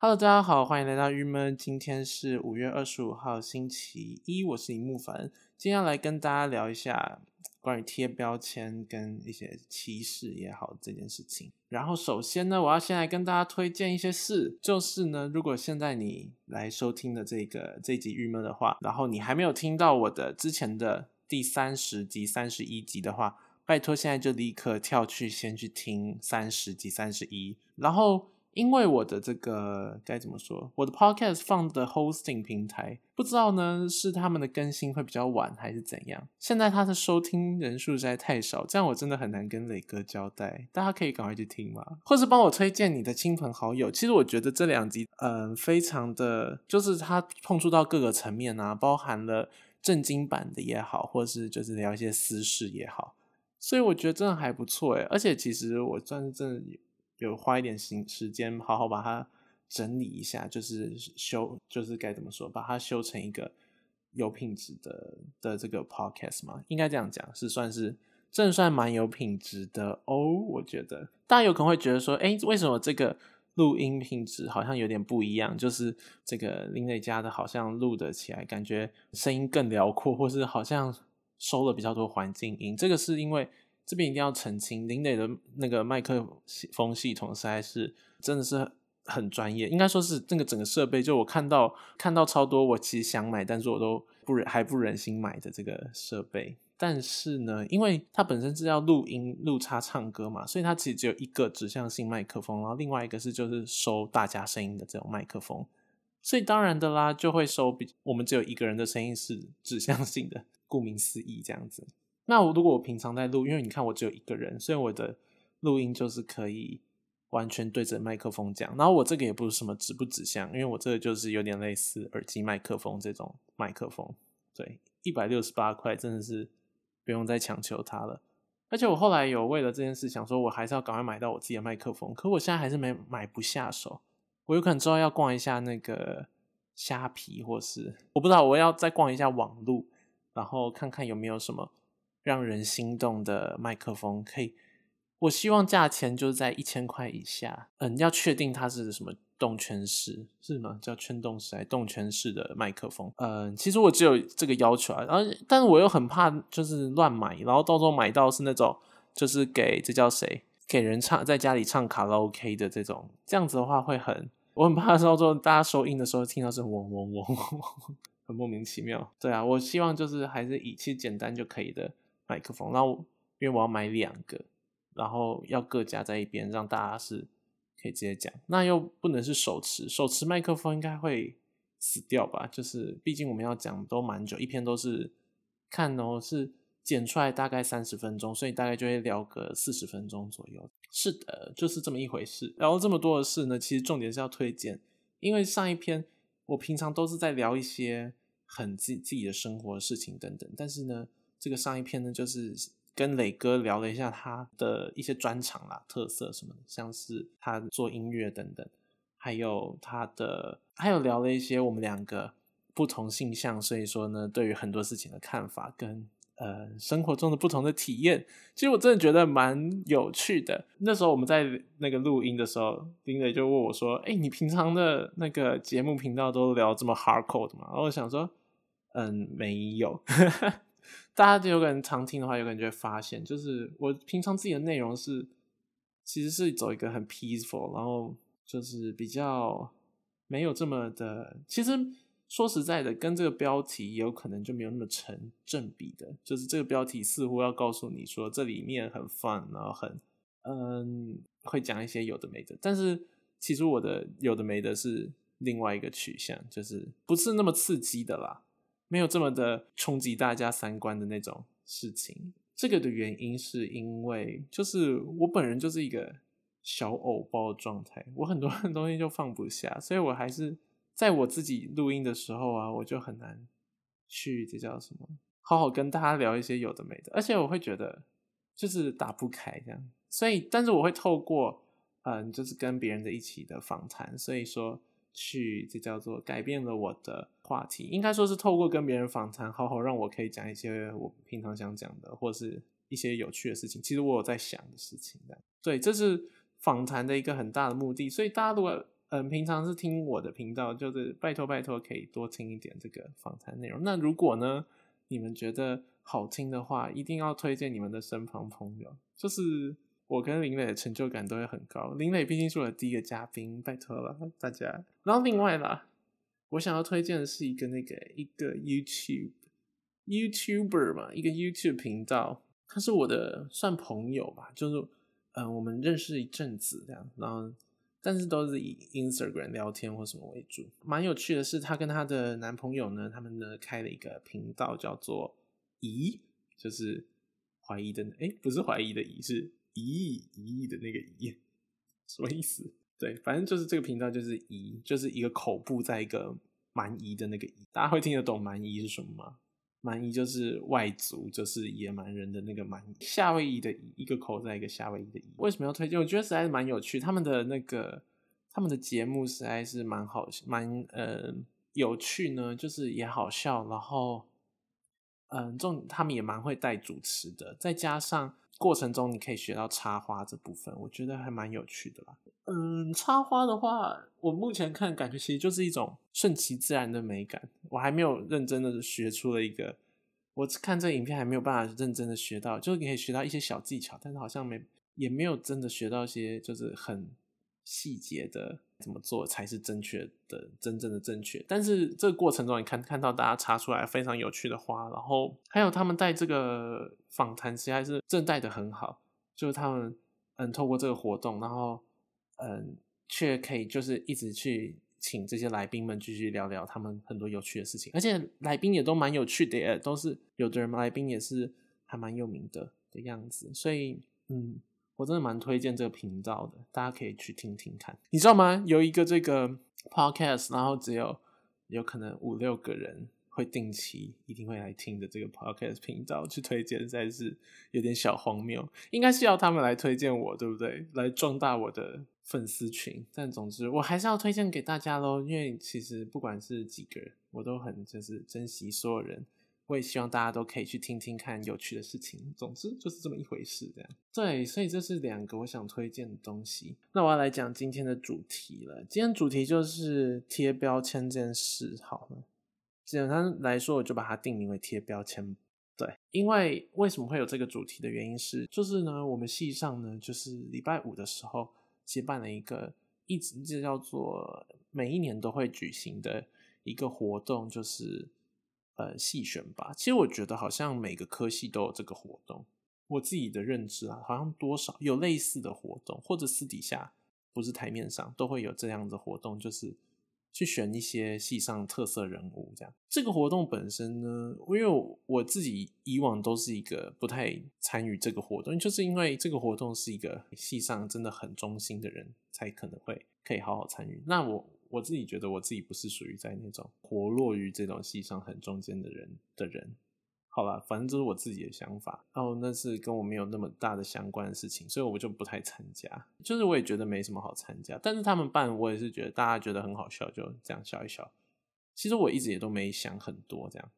Hello，大家好，欢迎来到郁闷。今天是五月二十五号，星期一，我是尹木凡。今天要来跟大家聊一下关于贴标签跟一些歧视也好这件事情。然后首先呢，我要先来跟大家推荐一些事，就是呢，如果现在你来收听的这个这集郁闷的话，然后你还没有听到我的之前的第三十集、三十一集的话，拜托现在就立刻跳去先去听三十集、三十一，然后。因为我的这个该怎么说，我的 podcast 放的 hosting 平台不知道呢，是他们的更新会比较晚还是怎样？现在他的收听人数实在太少，这样我真的很难跟磊哥交代。大家可以赶快去听嘛，或是帮我推荐你的亲朋好友。其实我觉得这两集，嗯，非常的，就是他碰触到各个层面啊，包含了正经版的也好，或是就是聊一些私事也好，所以我觉得真的还不错诶。而且其实我算是真的。有花一点时时间，好好把它整理一下，就是修，就是该怎么说，把它修成一个有品质的的这个 podcast 嘛，应该这样讲，是算是正算蛮有品质的哦。我觉得大家有可能会觉得说，哎，为什么这个录音品质好像有点不一样？就是这个林磊家的，好像录的起来感觉声音更辽阔，或是好像收了比较多环境音。这个是因为。这边一定要澄清，林磊的那个麦克风系统实在是真的是很专业，应该说是那个整个设备，就我看到看到超多，我其实想买，但是我都不忍还不忍心买的这个设备。但是呢，因为它本身是要录音录插唱歌嘛，所以它其实只有一个指向性麦克风，然后另外一个是就是收大家声音的这种麦克风，所以当然的啦，就会收比我们只有一个人的声音是指向性的，顾名思义这样子。那我如果我平常在录，因为你看我只有一个人，所以我的录音就是可以完全对着麦克风讲。然后我这个也不是什么指不指向，因为我这个就是有点类似耳机麦克风这种麦克风。对，一百六十八块真的是不用再强求它了。而且我后来有为了这件事想说，我还是要赶快买到我自己的麦克风。可我现在还是没买不下手。我有可能之后要逛一下那个虾皮，或是我不知道我要再逛一下网路，然后看看有没有什么。让人心动的麦克风可以，我希望价钱就是在一千块以下。嗯，要确定它是什么动圈式是吗？叫圈动式还动圈式的麦克风？嗯，其实我只有这个要求啊。然后，但是我又很怕就是乱买，然后到时候买到是那种就是给这叫谁给人唱在家里唱卡拉 OK 的这种，这样子的话会很我很怕到时候大家收音的时候听到是嗡嗡嗡，很莫名其妙。对啊，我希望就是还是以其实简单就可以的。麦克风，然后因为我要买两个，然后要各夹在一边，让大家是可以直接讲。那又不能是手持，手持麦克风应该会死掉吧？就是毕竟我们要讲都蛮久，一篇都是看哦，是剪出来大概三十分钟，所以大概就会聊个四十分钟左右。是的，就是这么一回事。然后这么多的事呢，其实重点是要推荐，因为上一篇我平常都是在聊一些很自自己的生活事情等等，但是呢。这个上一篇呢，就是跟磊哥聊了一下他的一些专长啦、特色什么的，像是他做音乐等等，还有他的，还有聊了一些我们两个不同性向，所以说呢，对于很多事情的看法跟呃生活中的不同的体验，其实我真的觉得蛮有趣的。那时候我们在那个录音的时候，丁磊就问我说：“哎，你平常的那个节目频道都聊这么 hardcore 的吗？”然后我想说：“嗯，没有。” 大家有可能常听的话，有可能就会发现，就是我平常自己的内容是，其实是走一个很 peaceful，然后就是比较没有这么的。其实说实在的，跟这个标题有可能就没有那么成正比的。就是这个标题似乎要告诉你说，这里面很 fun，然后很嗯，会讲一些有的没的。但是其实我的有的没的是另外一个取向，就是不是那么刺激的啦。没有这么的冲击大家三观的那种事情，这个的原因是因为就是我本人就是一个小偶包的状态，我很多东西就放不下，所以我还是在我自己录音的时候啊，我就很难去这叫什么，好好跟大家聊一些有的没的，而且我会觉得就是打不开这样，所以但是我会透过嗯，就是跟别人的一起的访谈，所以说。去，这叫做改变了我的话题，应该说是透过跟别人访谈，好好让我可以讲一些我平常想讲的，或是一些有趣的事情。其实我有在想的事情的，对，这是访谈的一个很大的目的。所以大家如果嗯，平常是听我的频道，就是拜托拜托，可以多听一点这个访谈内容。那如果呢，你们觉得好听的话，一定要推荐你们的身旁朋友。就是我跟林磊的成就感都会很高。林磊毕竟是我的第一个嘉宾，拜托了大家。然后另外啦，我想要推荐的是一个那个一个 YouTube YouTuber 嘛，一个 YouTube 频道，他是我的算朋友吧，就是嗯，我们认识一阵子这样，然后。但是都是以 Instagram 聊天或什么为主。蛮有趣的是，她跟她的男朋友呢，他们呢开了一个频道，叫做“疑”，就是怀疑的，哎，不是怀疑的疑，是疑疑的那个疑，什么意思？对，反正就是这个频道就是“疑”，就是一个口部在一个蛮夷的那个“夷”，大家会听得懂蛮夷是什么吗？蛮夷就是外族，就是野蛮人的那个蛮夷。夏威夷的夷一个口在一个夏威夷的夷。为什么要推荐？我觉得实在是蛮有趣，他们的那个他们的节目实在是蛮好，蛮呃有趣呢，就是也好笑，然后嗯，这种他们也蛮会带主持的，再加上过程中你可以学到插花这部分，我觉得还蛮有趣的啦。嗯，插花的话，我目前看感觉其实就是一种顺其自然的美感。我还没有认真的学出了一个，我看这影片还没有办法认真的学到，就是可以学到一些小技巧，但是好像没也没有真的学到一些就是很细节的怎么做才是正确的、真正的正确。但是这个过程中，你看看到大家插出来非常有趣的花，然后还有他们带这个访谈，其实还是正带的很好，就是他们嗯透过这个活动，然后。嗯，却可以就是一直去请这些来宾们继续聊聊他们很多有趣的事情，而且来宾也都蛮有趣的，耶，都是有的人来宾也是还蛮有名的的样子，所以嗯，我真的蛮推荐这个频道的，大家可以去听听看。你知道吗？有一个这个 podcast，然后只有有可能五六个人。会定期一定会来听的这个 podcast 频道去推荐，实在是有点小荒谬。应该是要他们来推荐我，对不对？来壮大我的粉丝群。但总之，我还是要推荐给大家喽。因为其实不管是几个人，我都很就是珍惜所有人。我也希望大家都可以去听听看有趣的事情。总之就是这么一回事，这样。对，所以这是两个我想推荐的东西。那我要来讲今天的主题了。今天主题就是贴标签这件事，好了。简单来说，我就把它定名为贴标签。对，因为为什么会有这个主题的原因是，就是呢，我们系上呢，就是礼拜五的时候接办了一个一直就叫做每一年都会举行的一个活动，就是呃系选拔。其实我觉得好像每个科系都有这个活动，我自己的认知啊，好像多少有类似的活动，或者私底下不是台面上都会有这样的活动，就是。去选一些戏上特色人物，这样这个活动本身呢，因为我自己以往都是一个不太参与这个活动，就是因为这个活动是一个戏上真的很忠心的人才可能会可以好好参与。那我我自己觉得我自己不是属于在那种活络于这种戏上很中间的人的人。好了，反正这是我自己的想法。哦，那是跟我没有那么大的相关的事情，所以我就不太参加。就是我也觉得没什么好参加，但是他们办，我也是觉得大家觉得很好笑，就这样笑一笑。其实我一直也都没想很多，这样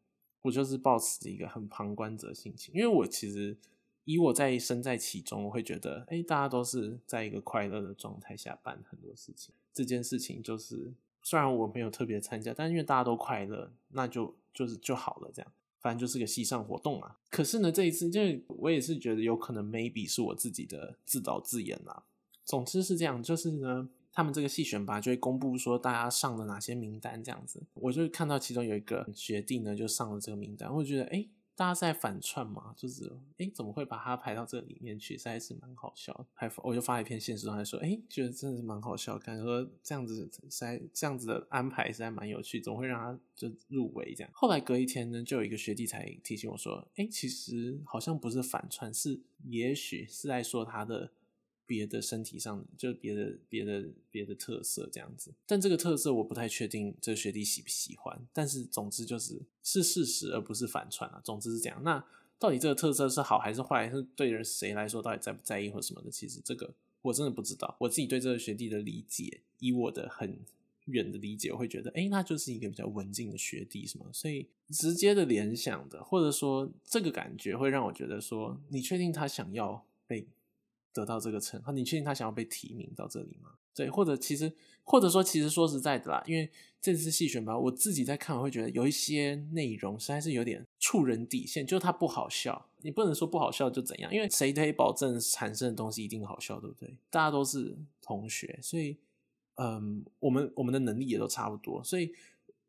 我就是抱持一个很旁观者心情，因为我其实以我在身在其中，我会觉得，哎，大家都是在一个快乐的状态下办很多事情。这件事情就是虽然我没有特别参加，但因为大家都快乐，那就就是就好了，这样。反正就是个戏上活动嘛。可是呢，这一次就我也是觉得有可能，maybe 是我自己的自导自演啦。总之是这样，就是呢，他们这个戏选拔就会公布说大家上了哪些名单这样子。我就看到其中有一个学弟呢，就上了这个名单，我就觉得哎。大家在反串嘛，就是哎，怎么会把他排到这里面去？实在是蛮好笑。还我就发了一篇现实，还说哎，觉得真的是蛮好笑，感觉说这样子在这样子的安排实在蛮有趣，怎么会让他就入围这样？后来隔一天呢，就有一个学弟才提醒我说，哎，其实好像不是反串，是也许是在说他的。别的身体上就别的别的别的特色这样子，但这个特色我不太确定这个学弟喜不喜欢。但是总之就是是事实，而不是反串啊。总之是这样。那到底这个特色是好还是坏？是对人谁来说到底在不在意或什么的？其实这个我真的不知道。我自己对这个学弟的理解，以我的很远的理解，我会觉得，哎，那就是一个比较文静的学弟，什么？所以直接的联想的，或者说这个感觉会让我觉得说，你确定他想要被？得到这个称号，你确定他想要被提名到这里吗？对，或者其实或者说其实说实在的啦，因为这次细选吧，我自己在看，我会觉得有一些内容实在是有点触人底线，就是它不好笑。你不能说不好笑就怎样，因为谁可以保证产生的东西一定好笑，对不对？大家都是同学，所以嗯，我们我们的能力也都差不多，所以。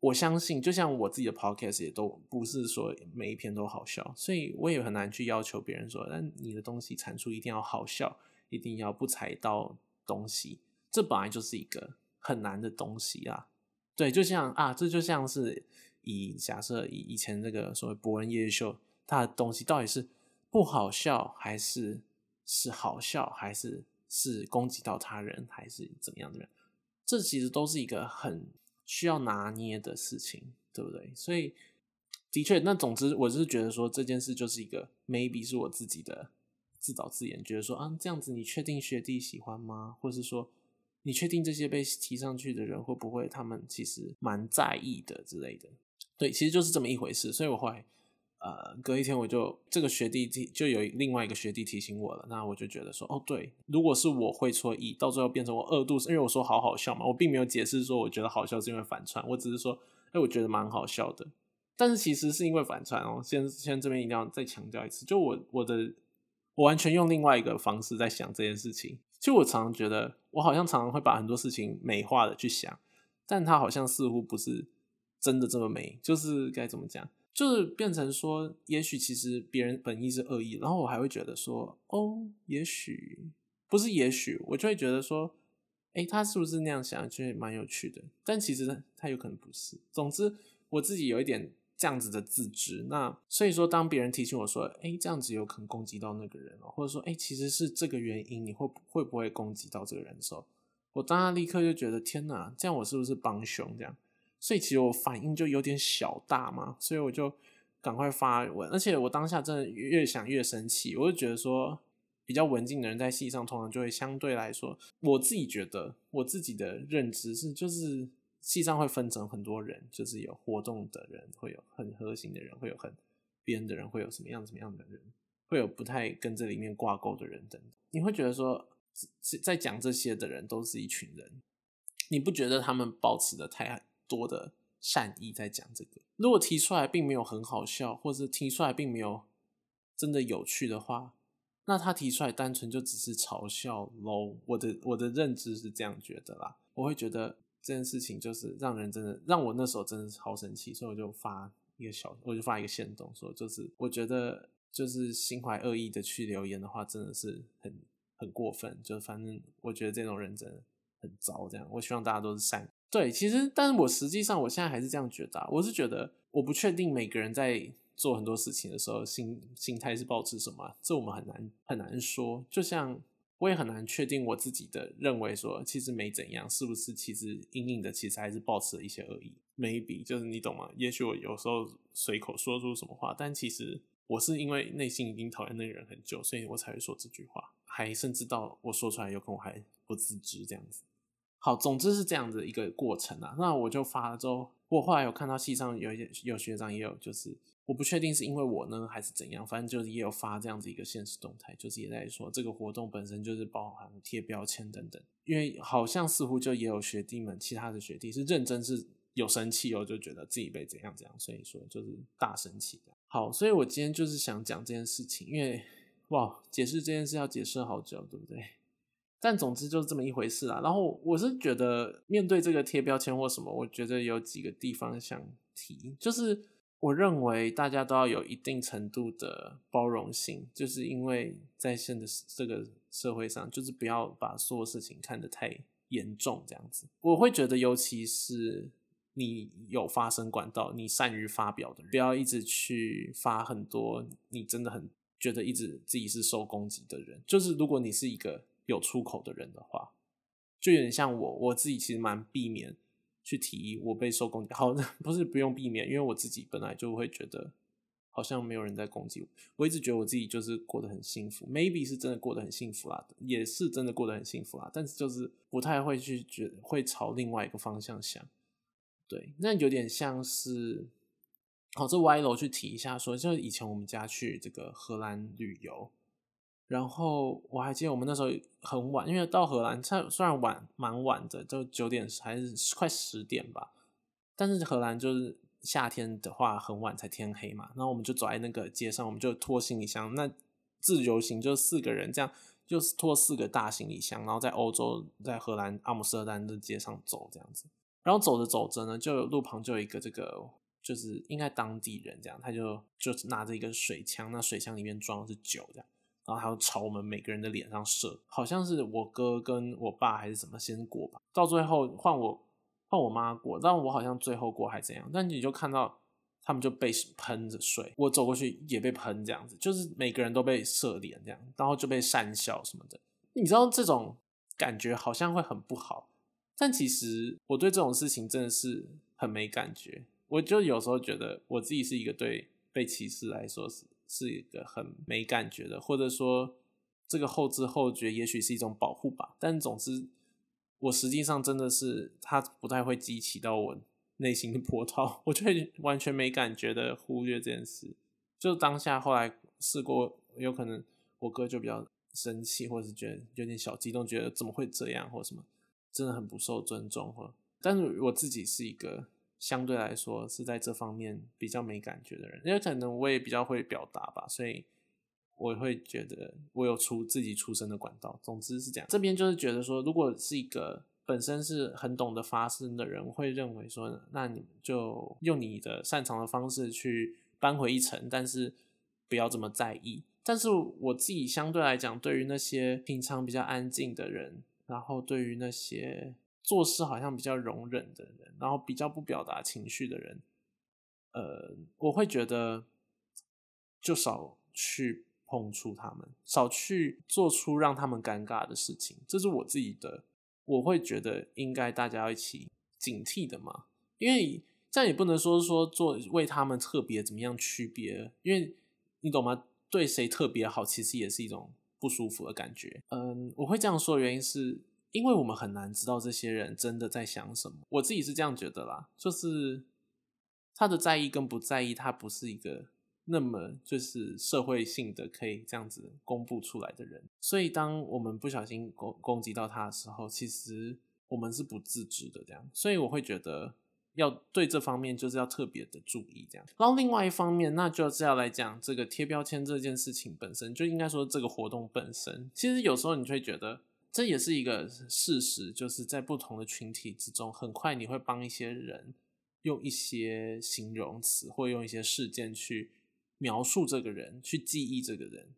我相信，就像我自己的 podcast 也都不是说每一篇都好笑，所以我也很难去要求别人说，那你的东西产出一定要好笑，一定要不踩到东西，这本来就是一个很难的东西啊。对，就像啊，这就像是以假设以以前那个所谓博人夜秀，他的东西到底是不好笑，还是是好笑，还是是攻击到他人，还是怎么样怎么样？这其实都是一个很。需要拿捏的事情，对不对？所以的确，那总之，我是觉得说这件事就是一个 maybe 是我自己的自导自演，觉得说啊，这样子你确定学弟喜欢吗？或是说你确定这些被提上去的人会不会他们其实蛮在意的之类的？对，其实就是这么一回事。所以我后来。呃，隔一天我就这个学弟提就有另外一个学弟提醒我了，那我就觉得说，哦，对，如果是我会错意，到最后变成我二度，因为我说好好笑嘛，我并没有解释说我觉得好笑是因为反串，我只是说，哎，我觉得蛮好笑的，但是其实是因为反串哦。先先这边一定要再强调一次，就我我的我完全用另外一个方式在想这件事情。就我常常觉得，我好像常常会把很多事情美化的去想，但它好像似乎不是真的这么美，就是该怎么讲？就是变成说，也许其实别人本意是恶意，然后我还会觉得说，哦，也许不是，也许我就会觉得说，哎，他是不是那样想，就蛮有趣的。但其实他有可能不是。总之，我自己有一点这样子的自知。那所以说，当别人提醒我说，哎，这样子有可能攻击到那个人哦，或者说，哎，其实是这个原因，你会会不会攻击到这个人的时候，我当然立刻就觉得，天哪，这样我是不是帮凶这样？所以其实我反应就有点小大嘛，所以我就赶快发文，而且我当下真的越想越生气，我就觉得说比较文静的人在戏上通常就会相对来说，我自己觉得我自己的认知是，就是戏上会分成很多人，就是有活动的人，会有很核心的人，会有很边的人，会有什么样什么样的人，会有不太跟这里面挂钩的人等等。你会觉得说在讲这些的人都是一群人，你不觉得他们保持的太？多的善意在讲这个，如果提出来并没有很好笑，或者提出来并没有真的有趣的话，那他提出来单纯就只是嘲笑喽。我的我的认知是这样觉得啦，我会觉得这件事情就是让人真的让我那时候真的是好生气，所以我就发一个小，我就发一个线动说，就是我觉得就是心怀恶意的去留言的话，真的是很很过分。就反正我觉得这种人真的很糟，这样我希望大家都是善。对，其实，但是我实际上，我现在还是这样觉得。我是觉得，我不确定每个人在做很多事情的时候，心心态是保持什么，这我们很难很难说。就像我也很难确定我自己的认为说，其实没怎样，是不是？其实隐隐的，其实还是保持了一些恶意。maybe 就是你懂吗？也许我有时候随口说出什么话，但其实我是因为内心已经讨厌那个人很久，所以我才会说这句话，还甚至到我说出来有可能我还不自知这样子。好，总之是这样子一个过程啊。那我就发了之后，我后来有看到戏上有一些有学长也有，就是我不确定是因为我呢还是怎样，反正就是也有发这样子一个现实动态，就是也在说这个活动本身就是包含贴标签等等。因为好像似乎就也有学弟们，其他的学弟是认真是有生气哦，就觉得自己被怎样怎样，所以说就是大生气的。好，所以我今天就是想讲这件事情，因为哇，解释这件事要解释好久，对不对？但总之就是这么一回事啦。然后我是觉得，面对这个贴标签或什么，我觉得有几个地方想提，就是我认为大家都要有一定程度的包容性，就是因为在现的这个社会上，就是不要把所有事情看得太严重，这样子。我会觉得，尤其是你有发声管道，你善于发表的人，不要一直去发很多你真的很觉得一直自己是受攻击的人。就是如果你是一个。有出口的人的话，就有点像我，我自己其实蛮避免去提我被受攻击。好，不是不用避免，因为我自己本来就会觉得好像没有人在攻击我。我一直觉得我自己就是过得很幸福，maybe 是真的过得很幸福啦，也是真的过得很幸福啦。但是就是不太会去觉会朝另外一个方向想。对，那有点像是，好，这歪楼去提一下，说就以前我们家去这个荷兰旅游。然后我还记得我们那时候很晚，因为到荷兰，它虽然晚蛮晚的，就九点还是快十点吧，但是荷兰就是夏天的话很晚才天黑嘛。然后我们就走在那个街上，我们就拖行李箱，那自由行就四个人这样，就是拖四个大行李箱，然后在欧洲，在荷兰阿姆斯特丹的街上走这样子。然后走着走着呢，就路旁就有一个这个，就是应该当地人这样，他就就拿着一个水枪，那水枪里面装的是酒这样，然后他就朝我们每个人的脸上射，好像是我哥跟我爸还是什么先过吧，到最后换我换我妈过，但我好像最后过还怎样，但你就看到他们就被喷着水，我走过去也被喷这样子，就是每个人都被射脸这样，然后就被讪笑什么的，你知道这种感觉好像会很不好。但其实我对这种事情真的是很没感觉，我就有时候觉得我自己是一个对被歧视来说是是一个很没感觉的，或者说这个后知后觉也许是一种保护吧。但总之，我实际上真的是它不太会激起到我内心的波涛，我就会完全没感觉的忽略这件事。就当下后来试过，有可能我哥就比较生气，或者是觉得有点小激动，觉得怎么会这样或什么。真的很不受尊重或，但是我自己是一个相对来说是在这方面比较没感觉的人，因为可能我也比较会表达吧，所以我会觉得我有出自己出声的管道。总之是这样，这边就是觉得说，如果是一个本身是很懂得发声的人，会认为说，那你就用你的擅长的方式去扳回一城，但是不要这么在意。但是我自己相对来讲，对于那些平常比较安静的人。然后对于那些做事好像比较容忍的人，然后比较不表达情绪的人，呃，我会觉得就少去碰触他们，少去做出让他们尴尬的事情。这是我自己的，我会觉得应该大家要一起警惕的嘛。因为这样也不能说说做为他们特别怎么样区别，因为你懂吗？对谁特别好，其实也是一种。不舒服的感觉，嗯，我会这样说的原因是因为我们很难知道这些人真的在想什么。我自己是这样觉得啦，就是他的在意跟不在意，他不是一个那么就是社会性的可以这样子公布出来的人。所以当我们不小心攻攻击到他的时候，其实我们是不自知的这样。所以我会觉得。要对这方面就是要特别的注意，这样。然后另外一方面，那就是要来讲这个贴标签这件事情本身，就应该说这个活动本身，其实有时候你就会觉得这也是一个事实，就是在不同的群体之中，很快你会帮一些人用一些形容词或用一些事件去描述这个人，去记忆这个人，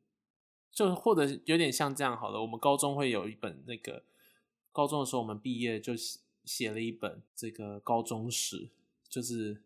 就或者有点像这样好了。我们高中会有一本那个高中的时候，我们毕业就。写了一本这个高中史，就是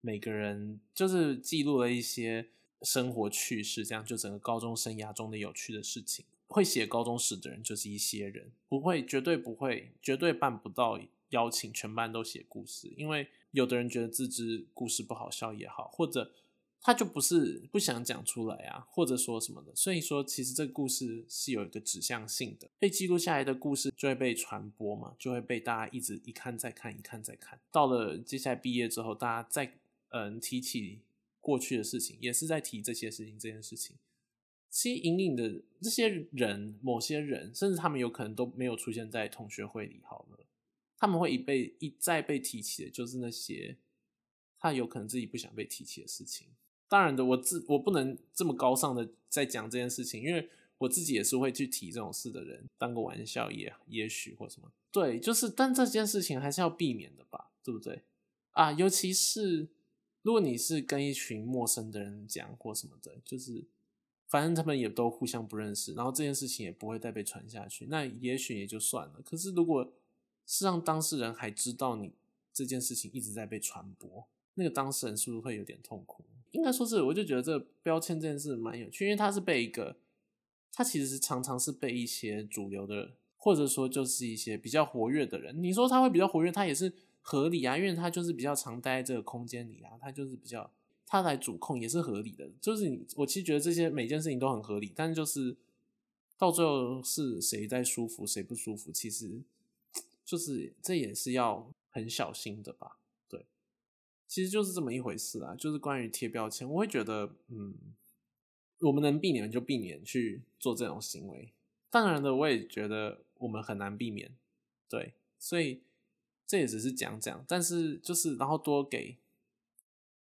每个人就是记录了一些生活趣事，这样就整个高中生涯中的有趣的事情。会写高中史的人就是一些人，不会，绝对不会，绝对办不到邀请全班都写故事，因为有的人觉得自知故事不好笑也好，或者。他就不是不想讲出来啊，或者说什么的，所以说其实这个故事是有一个指向性的，被记录下来的故事就会被传播嘛，就会被大家一直一看再看，一看再看。到了接下来毕业之后，大家再嗯提起过去的事情，也是在提这些事情这件事情。其实隐隐的这些人，某些人，甚至他们有可能都没有出现在同学会里，好了，他们会一被一再被提起的，就是那些他有可能自己不想被提起的事情。当然的，我自我不能这么高尚的在讲这件事情，因为我自己也是会去提这种事的人，当个玩笑也也许或什么。对，就是，但这件事情还是要避免的吧，对不对？啊，尤其是如果你是跟一群陌生的人讲或什么的，就是反正他们也都互相不认识，然后这件事情也不会再被传下去，那也许也就算了。可是如果是让当事人还知道你这件事情一直在被传播，那个当事人是不是会有点痛苦？应该说是，我就觉得这个标签这件事蛮有趣，因为它是被一个，它其实是常常是被一些主流的，或者说就是一些比较活跃的人，你说他会比较活跃，他也是合理啊，因为他就是比较常待在这个空间里啊，他就是比较他来主控也是合理的，就是你我其实觉得这些每件事情都很合理，但就是到最后是谁在舒服谁不舒服，其实就是这也是要很小心的吧。对其实就是这么一回事啊，就是关于贴标签，我会觉得，嗯，我们能避免就避免去做这种行为。当然的，我也觉得我们很难避免，对，所以这也只是讲讲，但是就是然后多给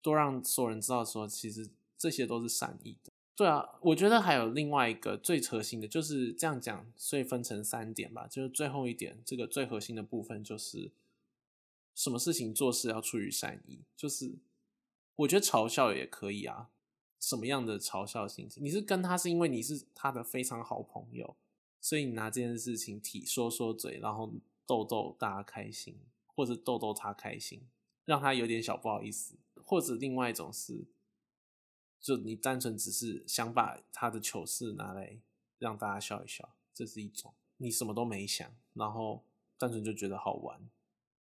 多让所有人知道说，其实这些都是善意的。对啊，我觉得还有另外一个最核心的，就是这样讲，所以分成三点吧。就是最后一点，这个最核心的部分就是，什么事情做事要出于善意。就是我觉得嘲笑也可以啊，什么样的嘲笑心情？你是跟他是因为你是他的非常好朋友，所以你拿这件事情提说说嘴，然后逗逗大家开心，或者逗逗他开心，让他有点小不好意思。或者另外一种是。就你单纯只是想把他的糗事拿来让大家笑一笑，这是一种你什么都没想，然后单纯就觉得好玩，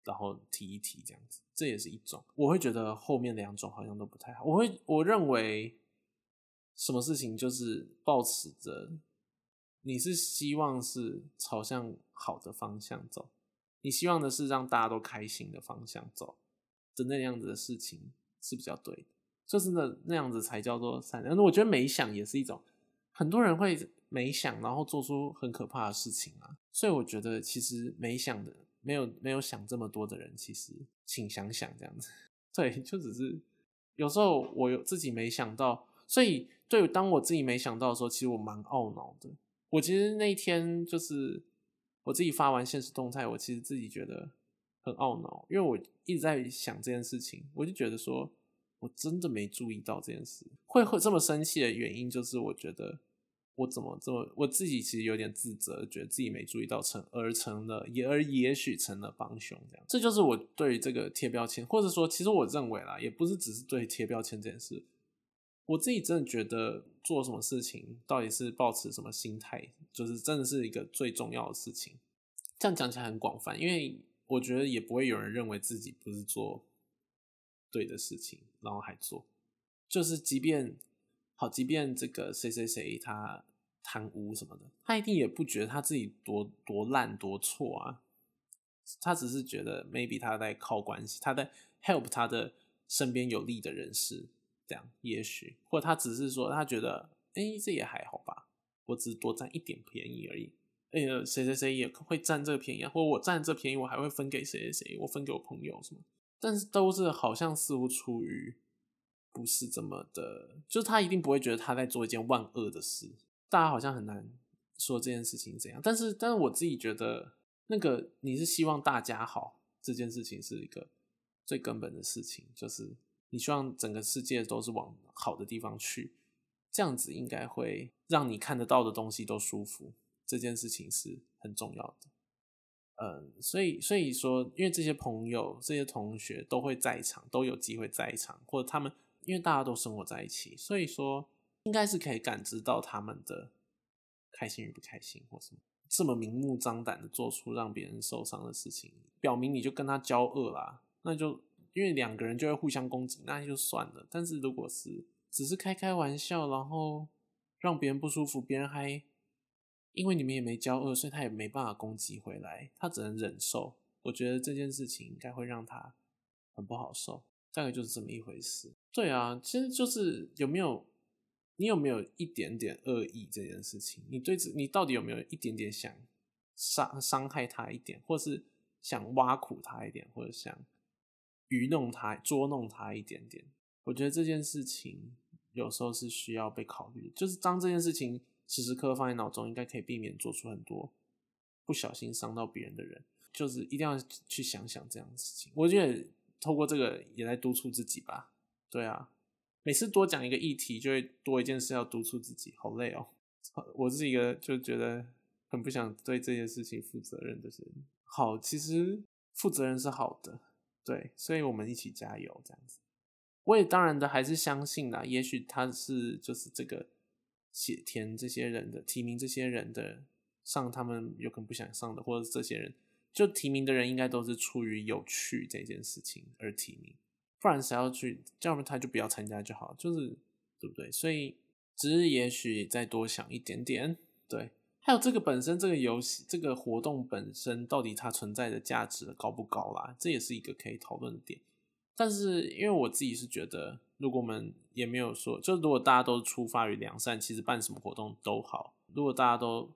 然后提一提这样子，这也是一种。我会觉得后面两种好像都不太好。我会我认为什么事情就是抱持着你是希望是朝向好的方向走，你希望的是让大家都开心的方向走的那样子的事情是比较对的。就是那那样子才叫做善良。那我觉得没想也是一种，很多人会没想，然后做出很可怕的事情啊。所以我觉得其实没想的，没有没有想这么多的人，其实请想想这样子。对，就只是有时候我有自己没想到，所以对当我自己没想到的时候，其实我蛮懊恼的。我其实那一天就是我自己发完现实动态，我其实自己觉得很懊恼，因为我一直在想这件事情，我就觉得说。我真的没注意到这件事，会会这么生气的原因，就是我觉得我怎么这么我自己其实有点自责，觉得自己没注意到成而成了也而也许成了帮凶这样，这就是我对这个贴标签，或者说其实我认为啦，也不是只是对贴标签这件事，我自己真的觉得做什么事情到底是保持什么心态，就是真的是一个最重要的事情。这样讲起来很广泛，因为我觉得也不会有人认为自己不是做。对的事情，然后还做，就是即便好，即便这个谁谁谁他贪污什么的，他一定也不觉得他自己多多烂多错啊，他只是觉得 maybe 他在靠关系，他在 help 他的身边有利的人士，这样也许，或者他只是说他觉得，哎，这也还好吧，我只是多占一点便宜而已，哎呀，谁谁谁也会占这个便宜，啊或者我占这便宜，我还会分给谁谁谁，我分给我朋友什么。但是都是好像似乎出于不是这么的，就是他一定不会觉得他在做一件万恶的事。大家好像很难说这件事情怎样。但是，但是我自己觉得，那个你是希望大家好这件事情是一个最根本的事情，就是你希望整个世界都是往好的地方去，这样子应该会让你看得到的东西都舒服。这件事情是很重要的。嗯，所以所以说，因为这些朋友、这些同学都会在场，都有机会在场，或者他们因为大家都生活在一起，所以说应该是可以感知到他们的开心与不开心，或什么这么明目张胆的做出让别人受伤的事情，表明你就跟他交恶啦，那就因为两个人就会互相攻击，那就算了。但是如果是只是开开玩笑，然后让别人不舒服，别人还。因为你们也没交恶，所以他也没办法攻击回来，他只能忍受。我觉得这件事情应该会让他很不好受，大概就是这么一回事。对啊，其实就是有没有你有没有一点点恶意这件事情？你对你到底有没有一点点想伤伤害他一点，或是想挖苦他一点，或者想愚弄他、捉弄他一点点？我觉得这件事情有时候是需要被考虑的，就是当这件事情。时时刻刻放在脑中，应该可以避免做出很多不小心伤到别人的人。就是一定要去想想这样的事情。我觉得透过这个也来督促自己吧。对啊，每次多讲一个议题，就会多一件事要督促自己，好累哦。我是一个就觉得很不想对这件事情负责任的人。好，其实负责任是好的，对，所以我们一起加油，这样子。我也当然的还是相信啦，也许他是就是这个。写填这些人的提名，这些人的上他们有可能不想上的，或者这些人就提名的人应该都是出于有趣这件事情而提名，不然谁要去叫他们他就不要参加就好，就是对不对？所以只是也许再多想一点点，对。还有这个本身这个游戏这个活动本身到底它存在的价值高不高啦？这也是一个可以讨论的点。但是因为我自己是觉得，如果我们也没有说，就如果大家都出发于良善，其实办什么活动都好。如果大家都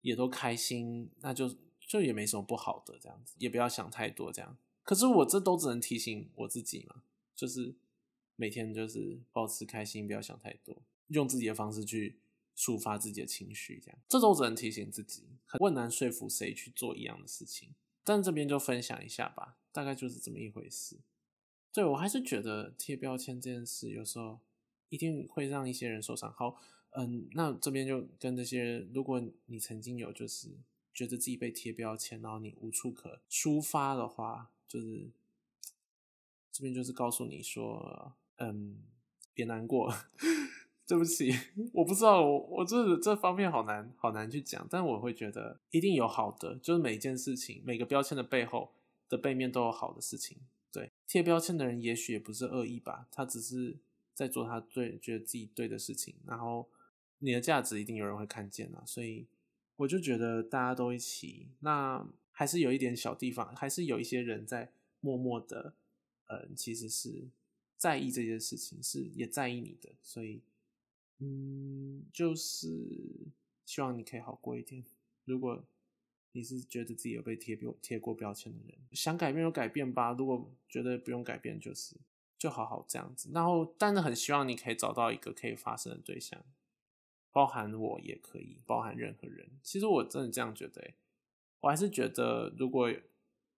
也都开心，那就就也没什么不好的，这样子也不要想太多，这样。可是我这都只能提醒我自己嘛，就是每天就是保持开心，不要想太多，用自己的方式去抒发自己的情绪，这样。这都只能提醒自己，很难说服谁去做一样的事情。但这边就分享一下吧，大概就是这么一回事。对我还是觉得贴标签这件事，有时候一定会让一些人受伤。好，嗯，那这边就跟这些，如果你曾经有就是觉得自己被贴标签，然后你无处可抒发的话，就是这边就是告诉你说，嗯，别难过，对不起，我不知道，我我这这方面好难好难去讲，但我会觉得一定有好的，就是每一件事情，每个标签的背后的背面都有好的事情。贴标签的人也许也不是恶意吧，他只是在做他对觉得自己对的事情，然后你的价值一定有人会看见啊，所以我就觉得大家都一起，那还是有一点小地方，还是有一些人在默默的，呃，其实是在意这件事情，是也在意你的，所以，嗯，就是希望你可以好过一点，如果。你是觉得自己有被贴标贴过标签的人，想改变就改变吧。如果觉得不用改变，就是就好好这样子。然后，但是很希望你可以找到一个可以发生的对象，包含我也可以，包含任何人。其实我真的这样觉得，我还是觉得，如果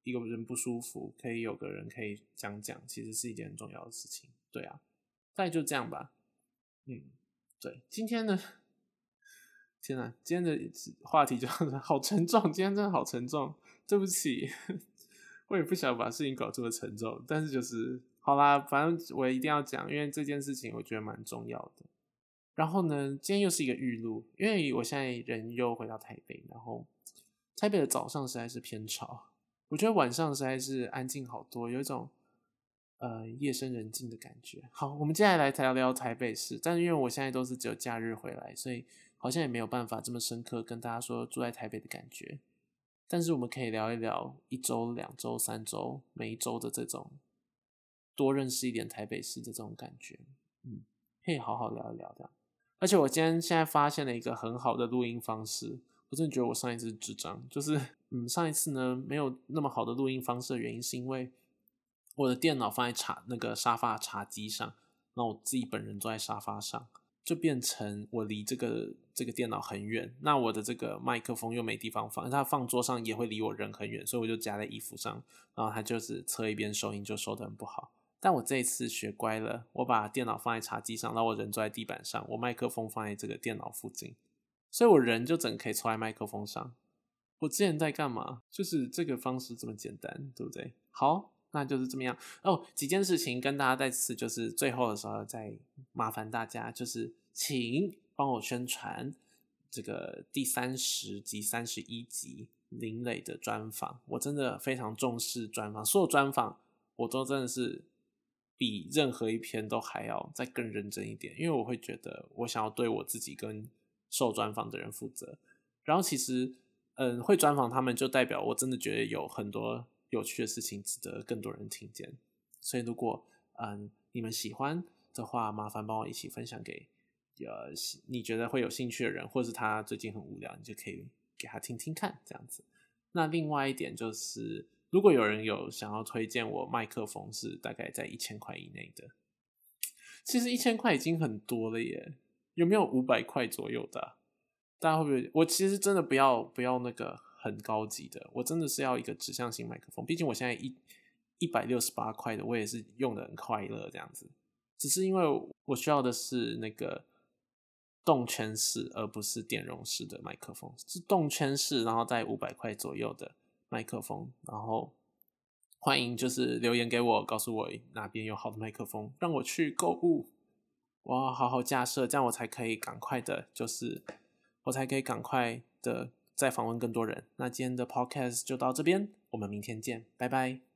一个人不舒服，可以有个人可以讲讲，其实是一件很重要的事情。对啊，大概就这样吧。嗯，对，今天呢。天呐，今天的话题就 好沉重，今天真的好沉重。对不起，我也不想把事情搞这么沉重，但是就是好啦，反正我一定要讲，因为这件事情我觉得蛮重要的。然后呢，今天又是一个预录，因为我现在人又回到台北，然后台北的早上实在是偏吵，我觉得晚上实在是安静好多，有一种呃夜深人静的感觉。好，我们接下来聊聊台北市，但是因为我现在都是只有假日回来，所以。好像也没有办法这么深刻跟大家说住在台北的感觉，但是我们可以聊一聊一周、两周、三周、每一周的这种多认识一点台北市的这种感觉，嗯，可以好好聊一聊的。而且我今天现在发现了一个很好的录音方式，我真的觉得我上一次智障，就是嗯，上一次呢没有那么好的录音方式的原因，是因为我的电脑放在茶那个沙发茶几上，那我自己本人坐在沙发上。就变成我离这个这个电脑很远，那我的这个麦克风又没地方放，它放桌上也会离我人很远，所以我就夹在衣服上，然后它就是侧一边收音就收的很不好。但我这一次学乖了，我把电脑放在茶几上，然后我人坐在地板上，我麦克风放在这个电脑附近，所以我人就整可以坐在麦克风上。我之前在干嘛？就是这个方式这么简单，对不对？好。那就是这么样哦。几件事情跟大家再次，就是最后的时候再麻烦大家，就是请帮我宣传这个第三十集、三十一集林磊的专访。我真的非常重视专访，所有专访我都真的是比任何一篇都还要再更认真一点，因为我会觉得我想要对我自己跟受专访的人负责。然后其实，嗯，会专访他们就代表我真的觉得有很多。有趣的事情值得更多人听见，所以如果嗯你们喜欢的话，麻烦帮我一起分享给呃你觉得会有兴趣的人，或是他最近很无聊，你就可以给他听听看这样子。那另外一点就是，如果有人有想要推荐我麦克风，是大概在一千块以内的，其实一千块已经很多了耶，有没有五百块左右的？大家会不会？我其实真的不要不要那个。很高级的，我真的是要一个指向型麦克风。毕竟我现在一一百六十八块的，我也是用的很快乐这样子。只是因为我需要的是那个动圈式，而不是电容式的麦克风，是动圈式，然后在五百块左右的麦克风。然后欢迎就是留言给我，告诉我哪边有好的麦克风，让我去购物。我要好好架设，这样我才可以赶快的，就是我才可以赶快的。再访问更多人，那今天的 podcast 就到这边，我们明天见，拜拜。